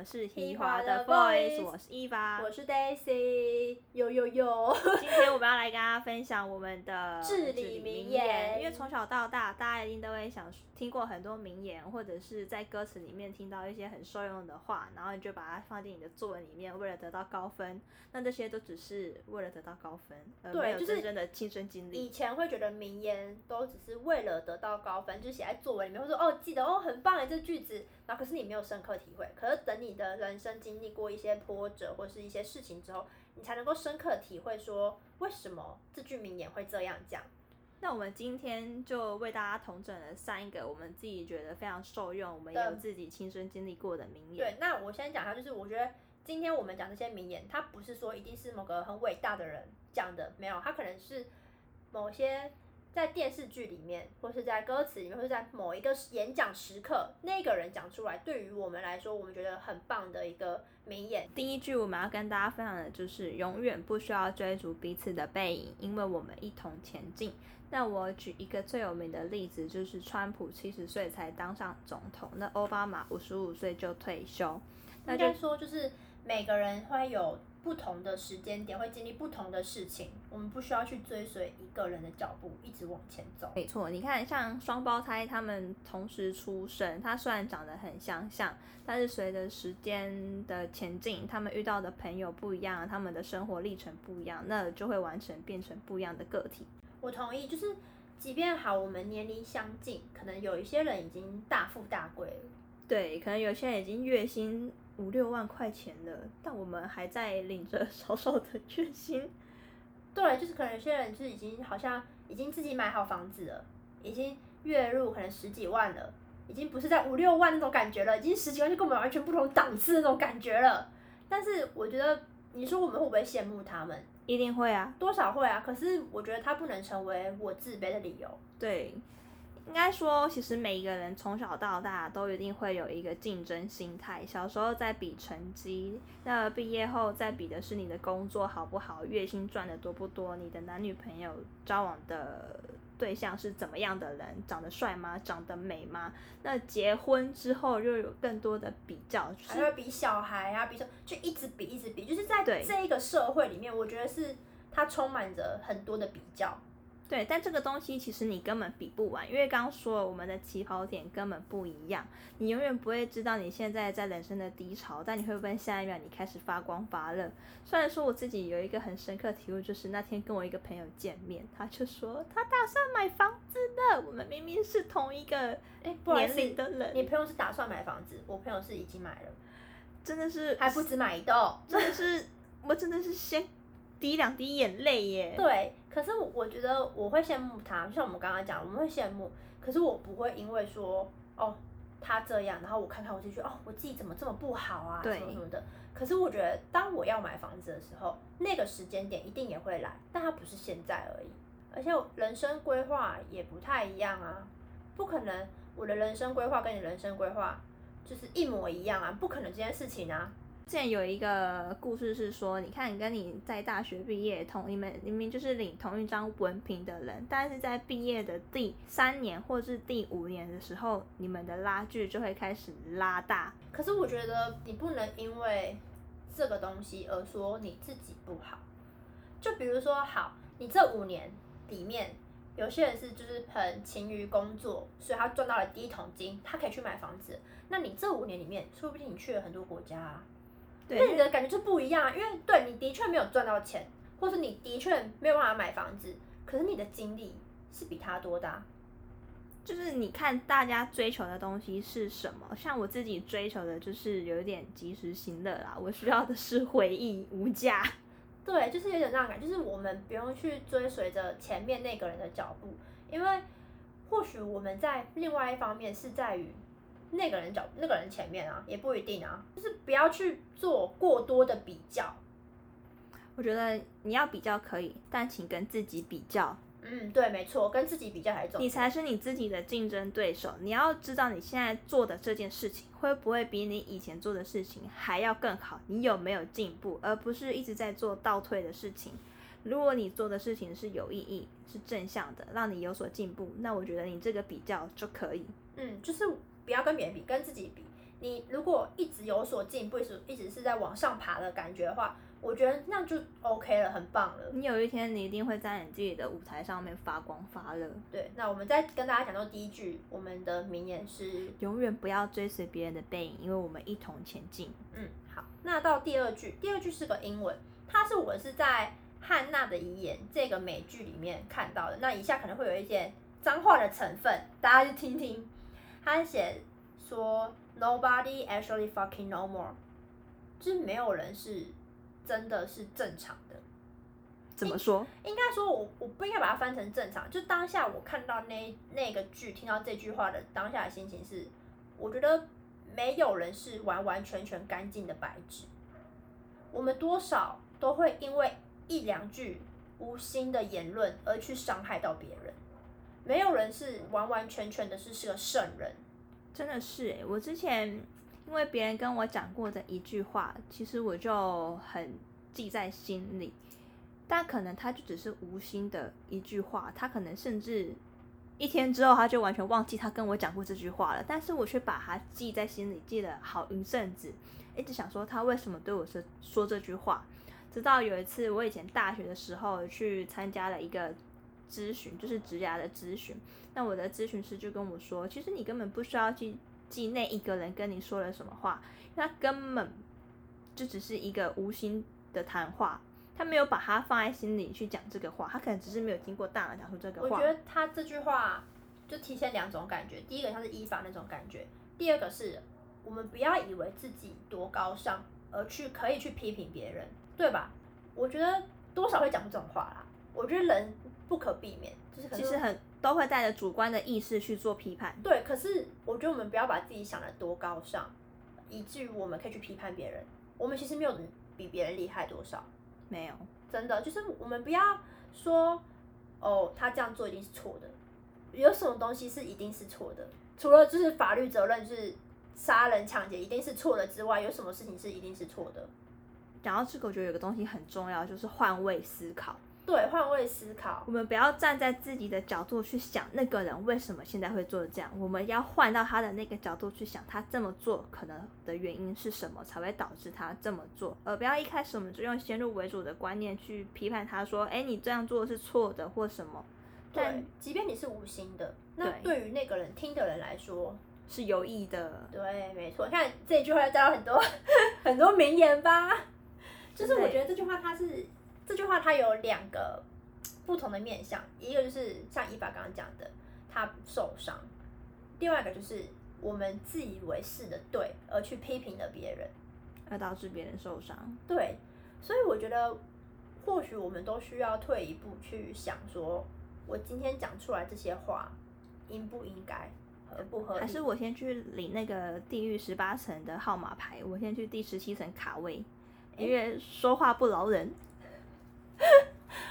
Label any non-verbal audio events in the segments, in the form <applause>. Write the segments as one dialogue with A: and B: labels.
A: 们是
B: 提
A: 华
B: 华的 Voice，Voice
A: 我是伊娃。
B: 我是 Daisy，有有有，
A: 今天我们要来跟大家分享我们的 <laughs>
B: 至理名言
A: 因为从小到大，大家一定都会想听过很多名言，或者是在歌词里面听到一些很受用的话，然后你就把它放进你的作文里面，为了得到高分。那这些都只是为了得到高分，而没有
B: 对就是
A: 真正的亲身经历。
B: 以前会觉得名言都只是为了得到高分，就写在作文里面，或者说哦记得哦很棒哎这句子，然后可是你没有深刻体会。可是等你的人生经历过一些波折或是一些事情之后，你才能够深刻体会说为什么这句名言会这样讲。
A: 那我们今天就为大家统整了三个我们自己觉得非常受用，我们也有自己亲身经历过的名言。
B: 对，那我先讲一下，就是我觉得今天我们讲这些名言，它不是说一定是某个很伟大的人讲的，没有，它可能是某些在电视剧里面，或是在歌词里面，或是在某一个演讲时刻，那个人讲出来，对于我们来说，我们觉得很棒的一个名言。
A: 第一句我们要跟大家分享的就是永远不需要追逐彼此的背影，因为我们一同前进。那我举一个最有名的例子，就是川普七十岁才当上总统，那奥巴马五十五岁就退休，那就
B: 应该说，就是每个人会有不同的时间点，会经历不同的事情，我们不需要去追随一个人的脚步，一直往前走。
A: 没错，你看，像双胞胎，他们同时出生，他虽然长得很相像，但是随着时间的前进，他们遇到的朋友不一样，他们的生活历程不一样，那就会完全变成不一样的个体。
B: 我同意，就是即便好，我们年龄相近，可能有一些人已经大富大贵了。
A: 对，可能有些人已经月薪五六万块钱了，但我们还在领着 <laughs> 少少的月薪。
B: 对，就是可能有些人就是已经好像已经自己买好房子了，已经月入可能十几万了，已经不是在五六万那种感觉了，已经十几万就跟我们完全不同档次那种感觉了。但是我觉得，你说我们会不会羡慕他们？
A: 一定会啊，
B: 多少会啊，可是我觉得他不能成为我自卑的理由。
A: 对，应该说，其实每一个人从小到大都一定会有一个竞争心态。小时候在比成绩，那毕业后再比的是你的工作好不好，月薪赚的多不多，你的男女朋友交往的对象是怎么样的人，长得帅吗？长得美吗？那结婚之后又有更多的比较，就是
B: 还会比小孩啊，比说就一直比一直比，就是在
A: 对
B: 这一个社会里面，我觉得是它充满着很多的比较。
A: 对，但这个东西其实你根本比不完，因为刚刚说了，我们的起跑点根本不一样，你永远不会知道你现在在人生的低潮，但你会不会下一秒你开始发光发热？虽然说我自己有一个很深刻体悟，就是那天跟我一个朋友见面，他就说他打算买房子的，我们明明是同一个
B: 哎，
A: 年，龄的人，
B: 你朋友是打算买房子，我朋友是已经买了，
A: 真的是
B: 还不止买一栋。
A: 真的是我真的是先滴两滴眼泪耶。
B: 对，可是我觉得我会羡慕他，就像我们刚刚讲，我们会羡慕，可是我不会因为说哦他这样，然后我看看我就觉得哦我自己怎么这么不好啊，什么什么的。可是我觉得当我要买房子的时候，那个时间点一定也会来，但它不是现在而已。而且人生规划也不太一样啊，不可能我的人生规划跟你人生规划就是一模一样啊，不可能这件事情啊。
A: 之前有一个故事是说，你看，跟你在大学毕业同你们明明就是领同一张文凭的人，但是在毕业的第三年或是第五年的时候，你们的拉距就会开始拉大。
B: 可是我觉得你不能因为这个东西而说你自己不好。就比如说，好，你这五年里面，有些人是就是很勤于工作，所以他赚到了第一桶金，他可以去买房子。那你这五年里面，说不定你去了很多国家啊，那你，的感觉就不一样啊。因为对你的确没有赚到钱，或是你的确没有办法买房子，可是你的经历是比他多的、啊。
A: 就是你看大家追求的东西是什么？像我自己追求的就是有一点及时行乐啦，我需要的是回忆无价。<laughs>
B: 对，就是有点那种感觉，就是我们不用去追随着前面那个人的脚步，因为或许我们在另外一方面是在于那个人脚那个人前面啊，也不一定啊，就是不要去做过多的比较。
A: 我觉得你要比较可以，但请跟自己比较，
B: 嗯，对，没错，跟自己比较还是重要。
A: 你才是你自己的竞争对手。你要知道你现在做的这件事情会不会比你以前做的事情还要更好，你有没有进步，而不是一直在做倒退的事情。如果你做的事情是有意义、是正向的，让你有所进步，那我觉得你这个比较就可以。
B: 嗯，就是不要跟别人比，跟自己比。你如果一直有所进步，一直一直是在往上爬的感觉的话，我觉得那样就 OK 了，很棒了。
A: 你有一天你一定会在你自己的舞台上面发光发热。
B: 对，那我们再跟大家讲到第一句，我们的名言是
A: 永远不要追随别人的背影，因为我们一同前进。
B: 嗯，好。那到第二句，第二句是个英文，它是我是在《汉娜的遗言》这个美剧里面看到的。那以下可能会有一些脏话的成分，大家去听听。他写说：“Nobody actually fucking no more。”就是没有人是。真的是正常的，
A: 怎么说？
B: 应该说，我我不应该把它翻成正常。就当下我看到那那个剧，听到这句话的当下的心情是，我觉得没有人是完完全全干净的白纸。我们多少都会因为一两句无心的言论而去伤害到别人。没有人是完完全全的是是个圣人。
A: 真的是哎，我之前。因为别人跟我讲过的一句话，其实我就很记在心里。但可能他就只是无心的一句话，他可能甚至一天之后他就完全忘记他跟我讲过这句话了。但是我却把它记在心里，记了好一阵子，一直想说他为什么对我说说这句话。直到有一次，我以前大学的时候去参加了一个咨询，就是职涯的咨询。那我的咨询师就跟我说，其实你根本不需要去。记那一个人跟你说了什么话，他根本就只是一个无心的谈话，他没有把它放在心里去讲这个话，他可能只是没有经过大脑讲出这个
B: 话。我觉得他这句话就体现两种感觉，第一个像是依法那种感觉，第二个是我们不要以为自己多高尚而去可以去批评别人，对吧？我觉得多少会讲出这种话啦。我觉得人不可避免，就是
A: 其实很。都会带着主观的意识去做批判。
B: 对，可是我觉得我们不要把自己想的多高尚，以至于我们可以去批判别人。我们其实没有比别人厉害多少，
A: 没有，
B: 真的就是我们不要说哦，他这样做一定是错的。有什么东西是一定是错的？除了就是法律责任，就是杀人抢劫一定是错的之外，有什么事情是一定是错的？
A: 讲到这个，我觉得有个东西很重要，就是换位思考。
B: 对，换位思考。
A: 我们不要站在自己的角度去想那个人为什么现在会做这样，我们要换到他的那个角度去想，他这么做可能的原因是什么，才会导致他这么做。而不要一开始我们就用先入为主的观念去批判他，说，哎，你这样做是错的或什么。
B: 但，即便你是无心的，那对于那个人听的人来说
A: 是有意的。
B: 对，没错。看这句话教了很多 <laughs> 很多名言吧，就是我觉得这句话它是。这句话它有两个不同的面向，一个就是像伊法刚刚讲的，他受伤；另外一个就是我们自以为是的对，而去批评了别人，
A: 而导致别人受伤。
B: 对，所以我觉得或许我们都需要退一步去想，说我今天讲出来这些话应不应该，合不合
A: 理？还是我先去领那个地狱十八层的号码牌，我先去第十七层卡位，因为说话不饶人。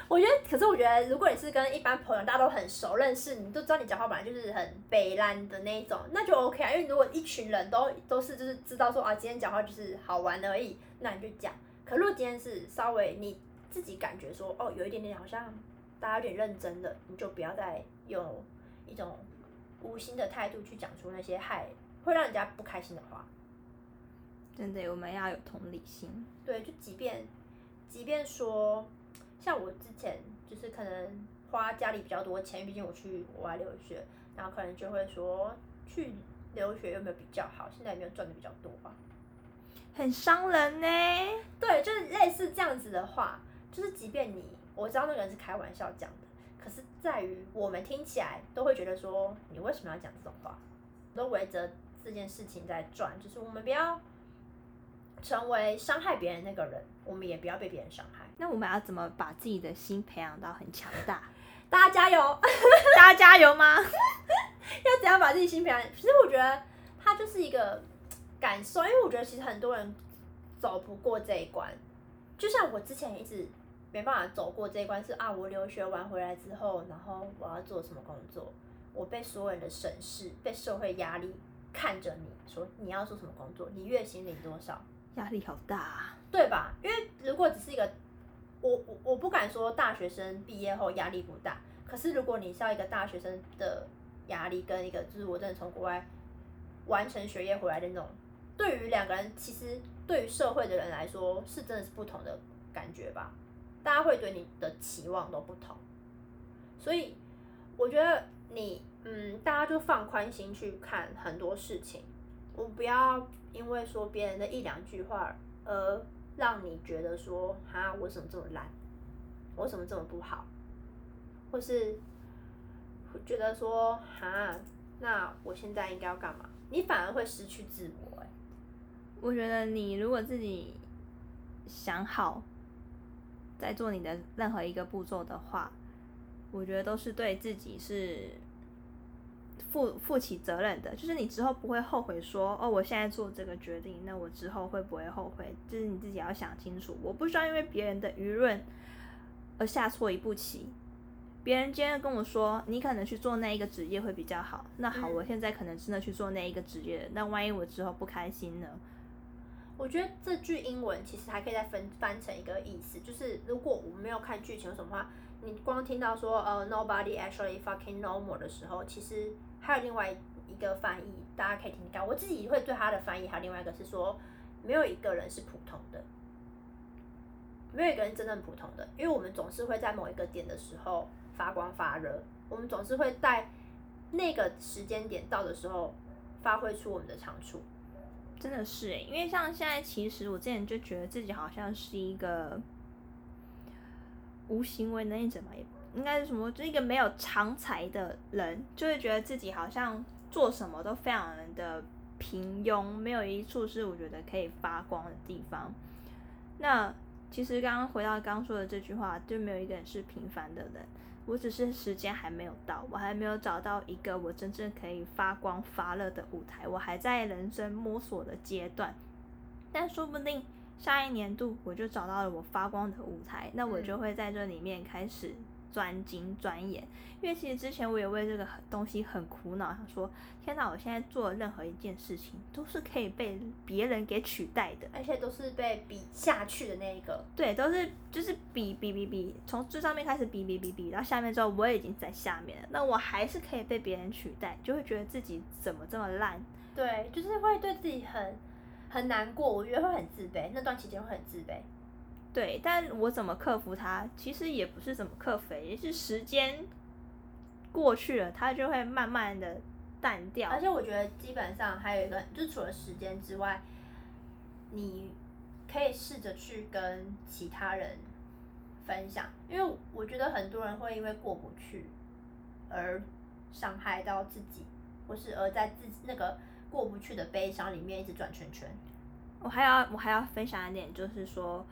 B: 我觉得，可是我觉得，如果你是跟一般朋友，大家都很熟，认识你，都知道你讲话本来就是很北烂的那一种，那就 OK 啊。因为如果一群人都都是就是知道说啊，今天讲话就是好玩而已，那你就讲。可如果今天是稍微你自己感觉说哦，有一点点好像大家有点认真的，你就不要再用一种无心的态度去讲出那些害会让人家不开心的话。
A: 真的，我们要有同理心。
B: 对，就即便即便说。像我之前就是可能花家里比较多钱，毕竟我去国外留学，然后可能就会说去留学有没有比较好？现在有没有赚的比较多吧？
A: 很伤人呢。
B: 对，就是类似这样子的话，就是即便你我知道那个人是开玩笑讲的，可是在于我们听起来都会觉得说你为什么要讲这种话？都围着这件事情在转，就是我们不要成为伤害别人那个人，我们也不要被别人伤害。
A: 那我们要怎么把自己的心培养到很强大？<laughs>
B: 大家加油！<laughs>
A: 大家加油吗？<laughs>
B: 要怎样把自己心培养？其实我觉得它就是一个感受，因为我觉得其实很多人走不过这一关。就像我之前一直没办法走过这一关，是啊，我留学完回来之后，然后我要做什么工作？我被所有人的审视，被社会压力看着你说你要做什么工作，你月薪领多少？
A: 压力好大，
B: 对吧？因为如果只是一个我我我不敢说大学生毕业后压力不大，可是如果你是要一个大学生的压力，跟一个就是我真的从国外完成学业回来的那种对于两个人，其实对于社会的人来说，是真的是不同的感觉吧。大家会对你的期望都不同，所以我觉得你，嗯，大家就放宽心去看很多事情。我不要因为说别人的一两句话，而让你觉得说，哈，我怎么这么烂，我怎么这么不好，或是觉得说，哈，那我现在应该要干嘛？你反而会失去自我。哎，
A: 我觉得你如果自己想好。在做你的任何一个步骤的话，我觉得都是对自己是负负起责任的。就是你之后不会后悔说，哦，我现在做这个决定，那我之后会不会后悔？就是你自己要想清楚。我不需要因为别人的舆论而下错一步棋。别人今天跟我说，你可能去做那一个职业会比较好。那好，我现在可能真的去做那一个职业，那万一我之后不开心呢？
B: 我觉得这句英文其实还可以再分翻成一个意思，就是如果我们没有看剧情什么话，你光听到说呃 nobody actually fucking normal 的时候，其实还有另外一个翻译，大家可以听听看。我自己会对他的翻译，还有另外一个是说，没有一个人是普通的，没有一个人真正普通的，因为我们总是会在某一个点的时候发光发热，我们总是会在那个时间点到的时候发挥出我们的长处。
A: 真的是诶，因为像现在，其实我之前就觉得自己好像是一个无行为能力者嘛，也应该是什么，就是一个没有长才的人，就会觉得自己好像做什么都非常的平庸，没有一处是我觉得可以发光的地方。那其实刚刚回到刚刚说的这句话，就没有一个人是平凡的人。我只是时间还没有到，我还没有找到一个我真正可以发光发热的舞台，我还在人生摸索的阶段。但说不定下一年度我就找到了我发光的舞台，那我就会在这里面开始。专精钻研，因为其实之前我也为这个东西很苦恼，想说天哪，我现在做任何一件事情都是可以被别人给取代的，
B: 而且都是被比下去的那一个。
A: 对，都是就是比比比比，从最上面开始比比比比，到下面之后我也已经在下面了，那我还是可以被别人取代，就会觉得自己怎么这么烂？
B: 对，就是会对自己很很难过，我觉得会很自卑，那段期间会很自卑。
A: 对，但我怎么克服它？其实也不是怎么克服，也是时间过去了，它就会慢慢的淡掉。
B: 而且我觉得基本上还有一个，就除了时间之外，你可以试着去跟其他人分享，因为我觉得很多人会因为过不去而伤害到自己，或是而在自己那个过不去的悲伤里面一直转圈圈。
A: 我还要我还要分享一点，就是说。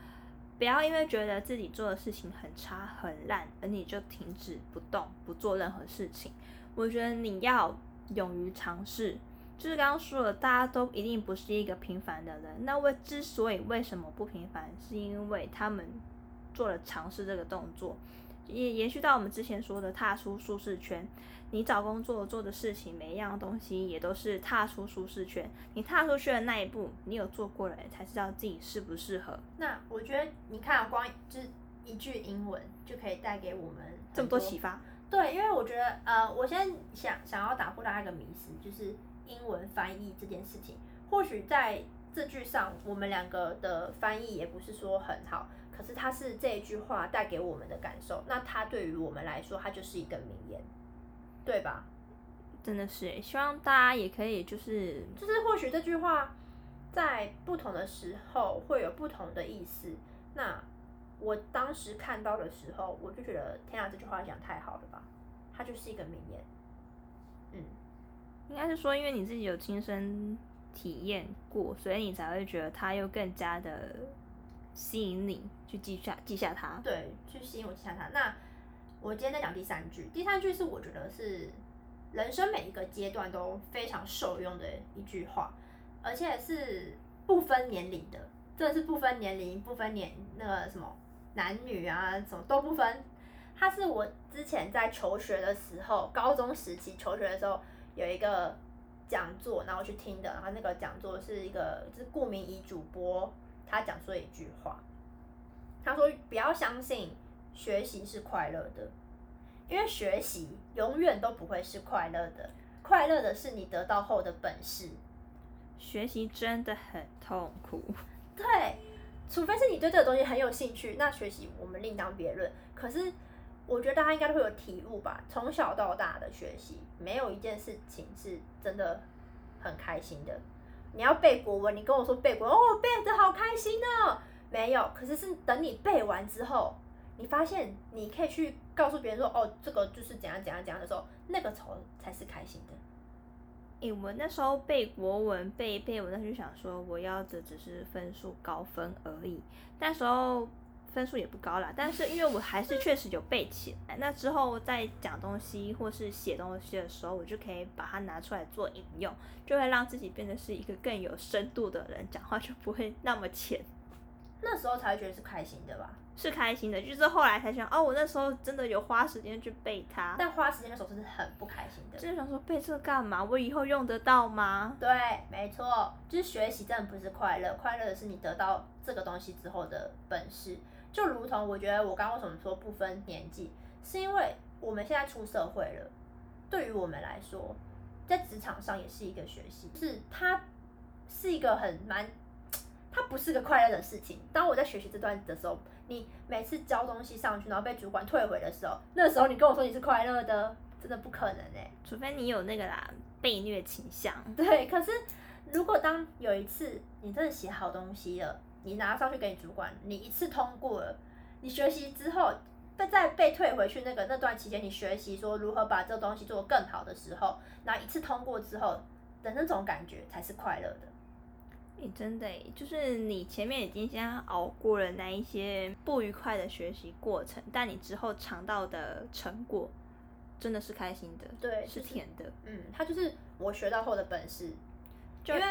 A: 不要因为觉得自己做的事情很差很烂，而你就停止不动，不做任何事情。我觉得你要勇于尝试。就是刚刚说了，大家都一定不是一个平凡的人。那为之所以为什么不平凡，是因为他们做了尝试这个动作。也延续到我们之前说的踏出舒适圈。你找工作做的事情，每一样东西也都是踏出舒适圈。你踏出去的那一步，你有做过了，才知道自己适不适合。
B: 那我觉得，你看，光就是一句英文就可以带给我们
A: 这么多启发。
B: 对，因为我觉得，呃，我现在想想要打破大家一个迷思，就是英文翻译这件事情，或许在这句上，我们两个的翻译也不是说很好。可是它是这一句话带给我们的感受，那它对于我们来说，它就是一个名言，对吧？
A: 真的是，希望大家也可以就是，
B: 就是或许这句话在不同的时候会有不同的意思。那我当时看到的时候，我就觉得天啊，这句话讲太好了吧，它就是一个名言。嗯，
A: 应该是说，因为你自己有亲身体验过，所以你才会觉得它又更加的。吸引你去记下记下它，
B: 对，去吸引我记下它。那我今天在讲第三句，第三句是我觉得是人生每一个阶段都非常受用的一句话，而且是不分年龄的，真的是不分年龄、不分年那个什么男女啊，什么都不分。它是我之前在求学的时候，高中时期求学的时候有一个讲座，然后去听的，然后那个讲座是一个就是顾名仪主播。他讲说一句话，他说：“不要相信学习是快乐的，因为学习永远都不会是快乐的。快乐的是你得到后的本事。
A: 学习真的很痛苦。
B: 对，除非是你对这个东西很有兴趣，那学习我们另当别论。可是我觉得大家应该都会有体悟吧，从小到大的学习，没有一件事情是真的很开心的。你要背国文，你跟我说背国文，哦，背的好开心哦。没有，可是是等你背完之后，你发现你可以去告诉别人说，哦，这个就是怎样怎样怎样的时候，那个时候才是开心的。
A: 诶、我那时候背国文背背，我那时候就想说，我要的只是分数高分而已。那时候分数也不高啦，但是因为我还是确实有背起来，那之后在讲东西或是写东西的时候，我就可以把它拿出来做引用，就会让自己变得是一个更有深度的人，讲话就不会那么浅。
B: 那时候才会觉得是开心的吧？
A: 是开心的，就是后来才想，哦，我那时候真的有花时间去背它，
B: 但花时间的时候是很不开心的。
A: 就是想说背这个干嘛？我以后用得到吗？
B: 对，没错，就是学习真的不是快乐，快乐的是你得到这个东西之后的本事。就如同我觉得我刚刚为什么说不分年纪，是因为我们现在出社会了，对于我们来说，在职场上也是一个学习，就是它是一个很蛮，它不是个快乐的事情。当我在学习这段的时候，你每次交东西上去，然后被主管退回的时候，那时候你跟我说你是快乐的，真的不可能哎、
A: 除非你有那个啦被虐倾向。<laughs>
B: 对，可是如果当有一次你真的写好东西了，你拿上去给你主管，你一次通过了，你学习之后，被再被退回去那个那段期间，你学习说如何把这个东西做得更好的时候，那一次通过之后的那种感觉才是快乐的。
A: 你真的欸就是你前面已经先熬过了那一些不愉快的学习过程，但你之后尝到的成果真的是开心的，
B: 对是
A: 是甜的。
B: 嗯，它就是我学到后的本事。
A: 就
B: 因为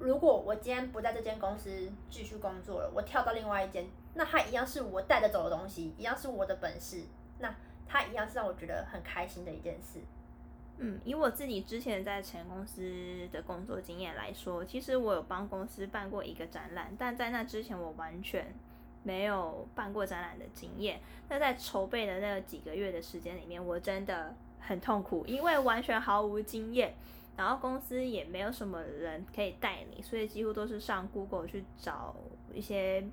B: 如果我今天不在这间公司继续工作了，我跳到另外一间，那它一样是我带着走的东西，一样是我的本事，那它一样是让我觉得很开心的一件事。
A: 嗯，以我自己之前在前公司的工作经验来说，其实我有帮公司办过一个展览，但在那之前我完全没有办过展览的经验。那在筹备的那几个月的时间里面，我真的很痛苦，因为完全毫无经验，然后公司也没有什么人可以带你，所以几乎都是上 Google 去找一些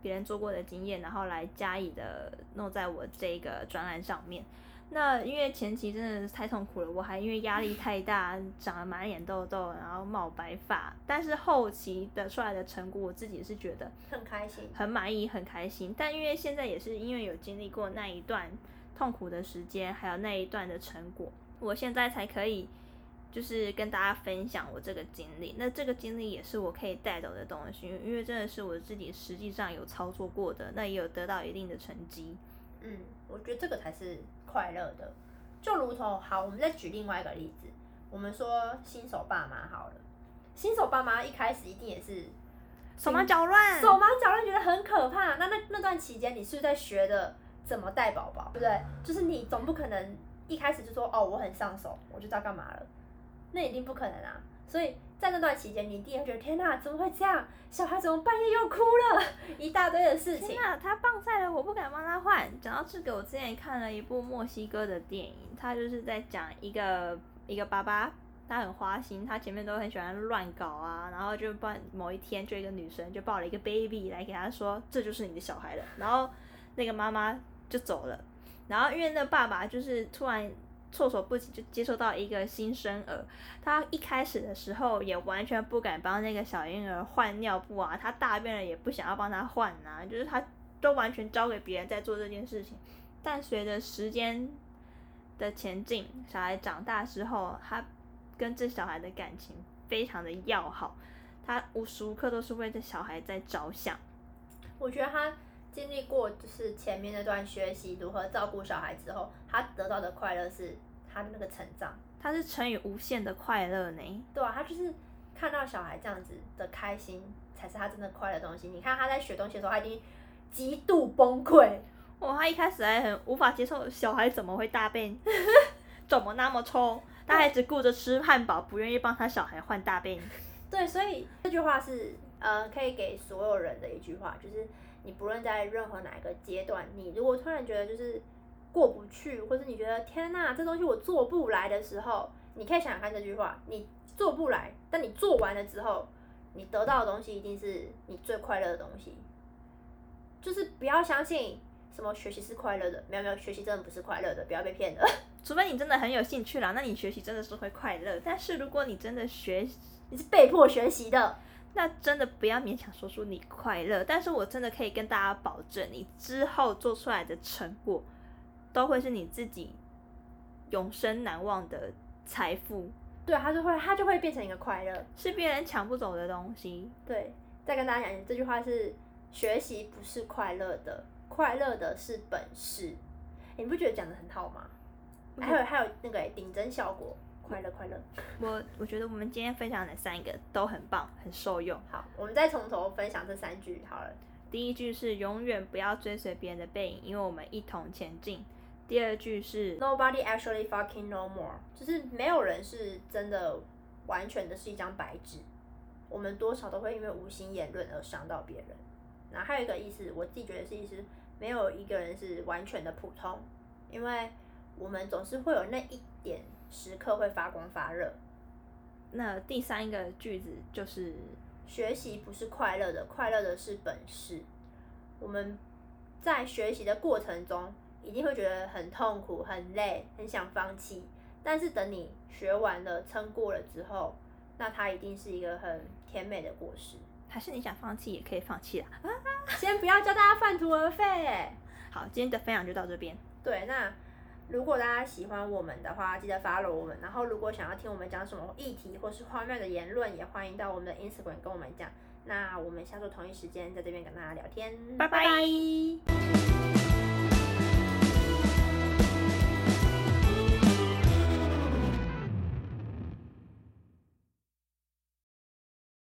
A: 别人做过的经验，然后来加以的弄在我这个专栏上面。那因为前期真的是太痛苦了，我还因为压力太大，长了满脸痘痘，然后冒白发。但是后期得出来的成果，我自己是觉得
B: 很开心。
A: 很满意、很开心。但因为现在也是因为有经历过那一段痛苦的时间，还有那一段的成果，我现在才可以就是跟大家分享我这个经历。那这个经历也是我可以带走的东西，因为真的是我自己实际上有操作过的，那也有得到一定的成绩。
B: 嗯，我觉得这个才是快乐的。就如同好，我们再举另外一个例子，我们说新手爸妈好了，新手爸妈一开始一定也是
A: 手忙脚乱，
B: 手忙脚乱，觉得很可怕。那那那段期间，你是不是在学的怎么带宝宝，对不对？就是你总不可能一开始就说哦，我很上手，我就知道干嘛了，那一定不可能啊。所以在那段期间，你一定会觉得天哪，怎么会这样？小孩怎么半夜又哭了？<laughs> 一大堆的事情
A: 天。哪，他棒赛了，我不敢帮他换。讲到这个，我之前看了一部墨西哥的电影，他就是在讲一个一个爸爸，他很花心，他前面都很喜欢乱搞啊，然后就抱某一天就一个女生就抱了一个 baby 来给他说，这就是你的小孩了，然后那个妈妈就走了，然后因为那爸爸就是突然。措手不及，就接受到一个新生儿。他一开始的时候也完全不敢帮那个小婴儿换尿布啊，他大便了也不想要帮他换啊，就是他都完全交给别人在做这件事情。但随着时间的前进，小孩长大之后，他跟这小孩的感情非常的要好，他无时无刻都是为这小孩在着想。
B: 我觉得他经历过就是前面那段学习如何照顾小孩之后，他得到的快乐是他的那个成长。
A: 他是乘以无限的快乐呢。
B: 对啊，他就是看到小孩这样子的开心，才是他真的快乐的东西。你看他在学东西的时候，他已经极度崩溃。
A: 哇，他一开始还很无法接受小孩怎么会大便，<laughs> 怎么那么臭，他还只顾着吃汉堡，不愿意帮他小孩换大便。
B: 对，所以这句话是呃，可以给所有人的一句话，就是你不论在任何哪一个阶段，你如果突然觉得就是过不去，或者你觉得天呐，这东西我做不来的时候，你可以想想看这句话：你做不来，但你做完了之后，你得到的东西一定是你最快乐的东西。就是不要相信什么学习是快乐的，没有没有，学习真的不是快乐的，不要被骗了。<laughs>
A: 除非你真的很有兴趣啦，那你学习真的是会快乐。但是如果你真的学，
B: 你是被迫学习的，
A: 那真的不要勉强说出你快乐。但是我真的可以跟大家保证，你之后做出来的成果，都会是你自己永生难忘的财富。
B: 对，它就会它就会变成一个快乐，
A: 是别人抢不走的东西。
B: 对，再跟大家讲这句话是：学习不是快乐的，快乐的是本事。你不觉得讲的很好吗？还有还有那个顶针效果，快乐快乐。
A: 我我觉得我们今天分享的三个都很棒，很受用。
B: 好，我们再从头分享这三句好了。
A: 第一句是永远不要追随别人的背影，因为我们一同前进。第二句是
B: Nobody actually fucking no more，就是没有人是真的完全的是一张白纸，我们多少都会因为无心言论而伤到别人。然后还有一个意思，我自己觉得是意思，没有一个人是完全的普通，因为。我们总是会有那一点时刻会发光发热。
A: 那第三个句子就是：
B: 学习不是快乐的，快乐的是本事。我们在学习的过程中，一定会觉得很痛苦、很累、很想放弃。但是等你学完了、撑过了之后，那它一定是一个很甜美的果实。
A: 还是你想放弃也可以放弃啊！
B: 先不要教大家半途而废。
A: 好，今天的分享就到这边。
B: 对，那。如果大家喜欢我们的话，记得 follow 我们。然后，如果想要听我们讲什么议题或是荒谬的言论，也欢迎到我们的 Instagram 跟我们讲。那我们下周同一时间在这边跟大家聊天，
A: 拜拜。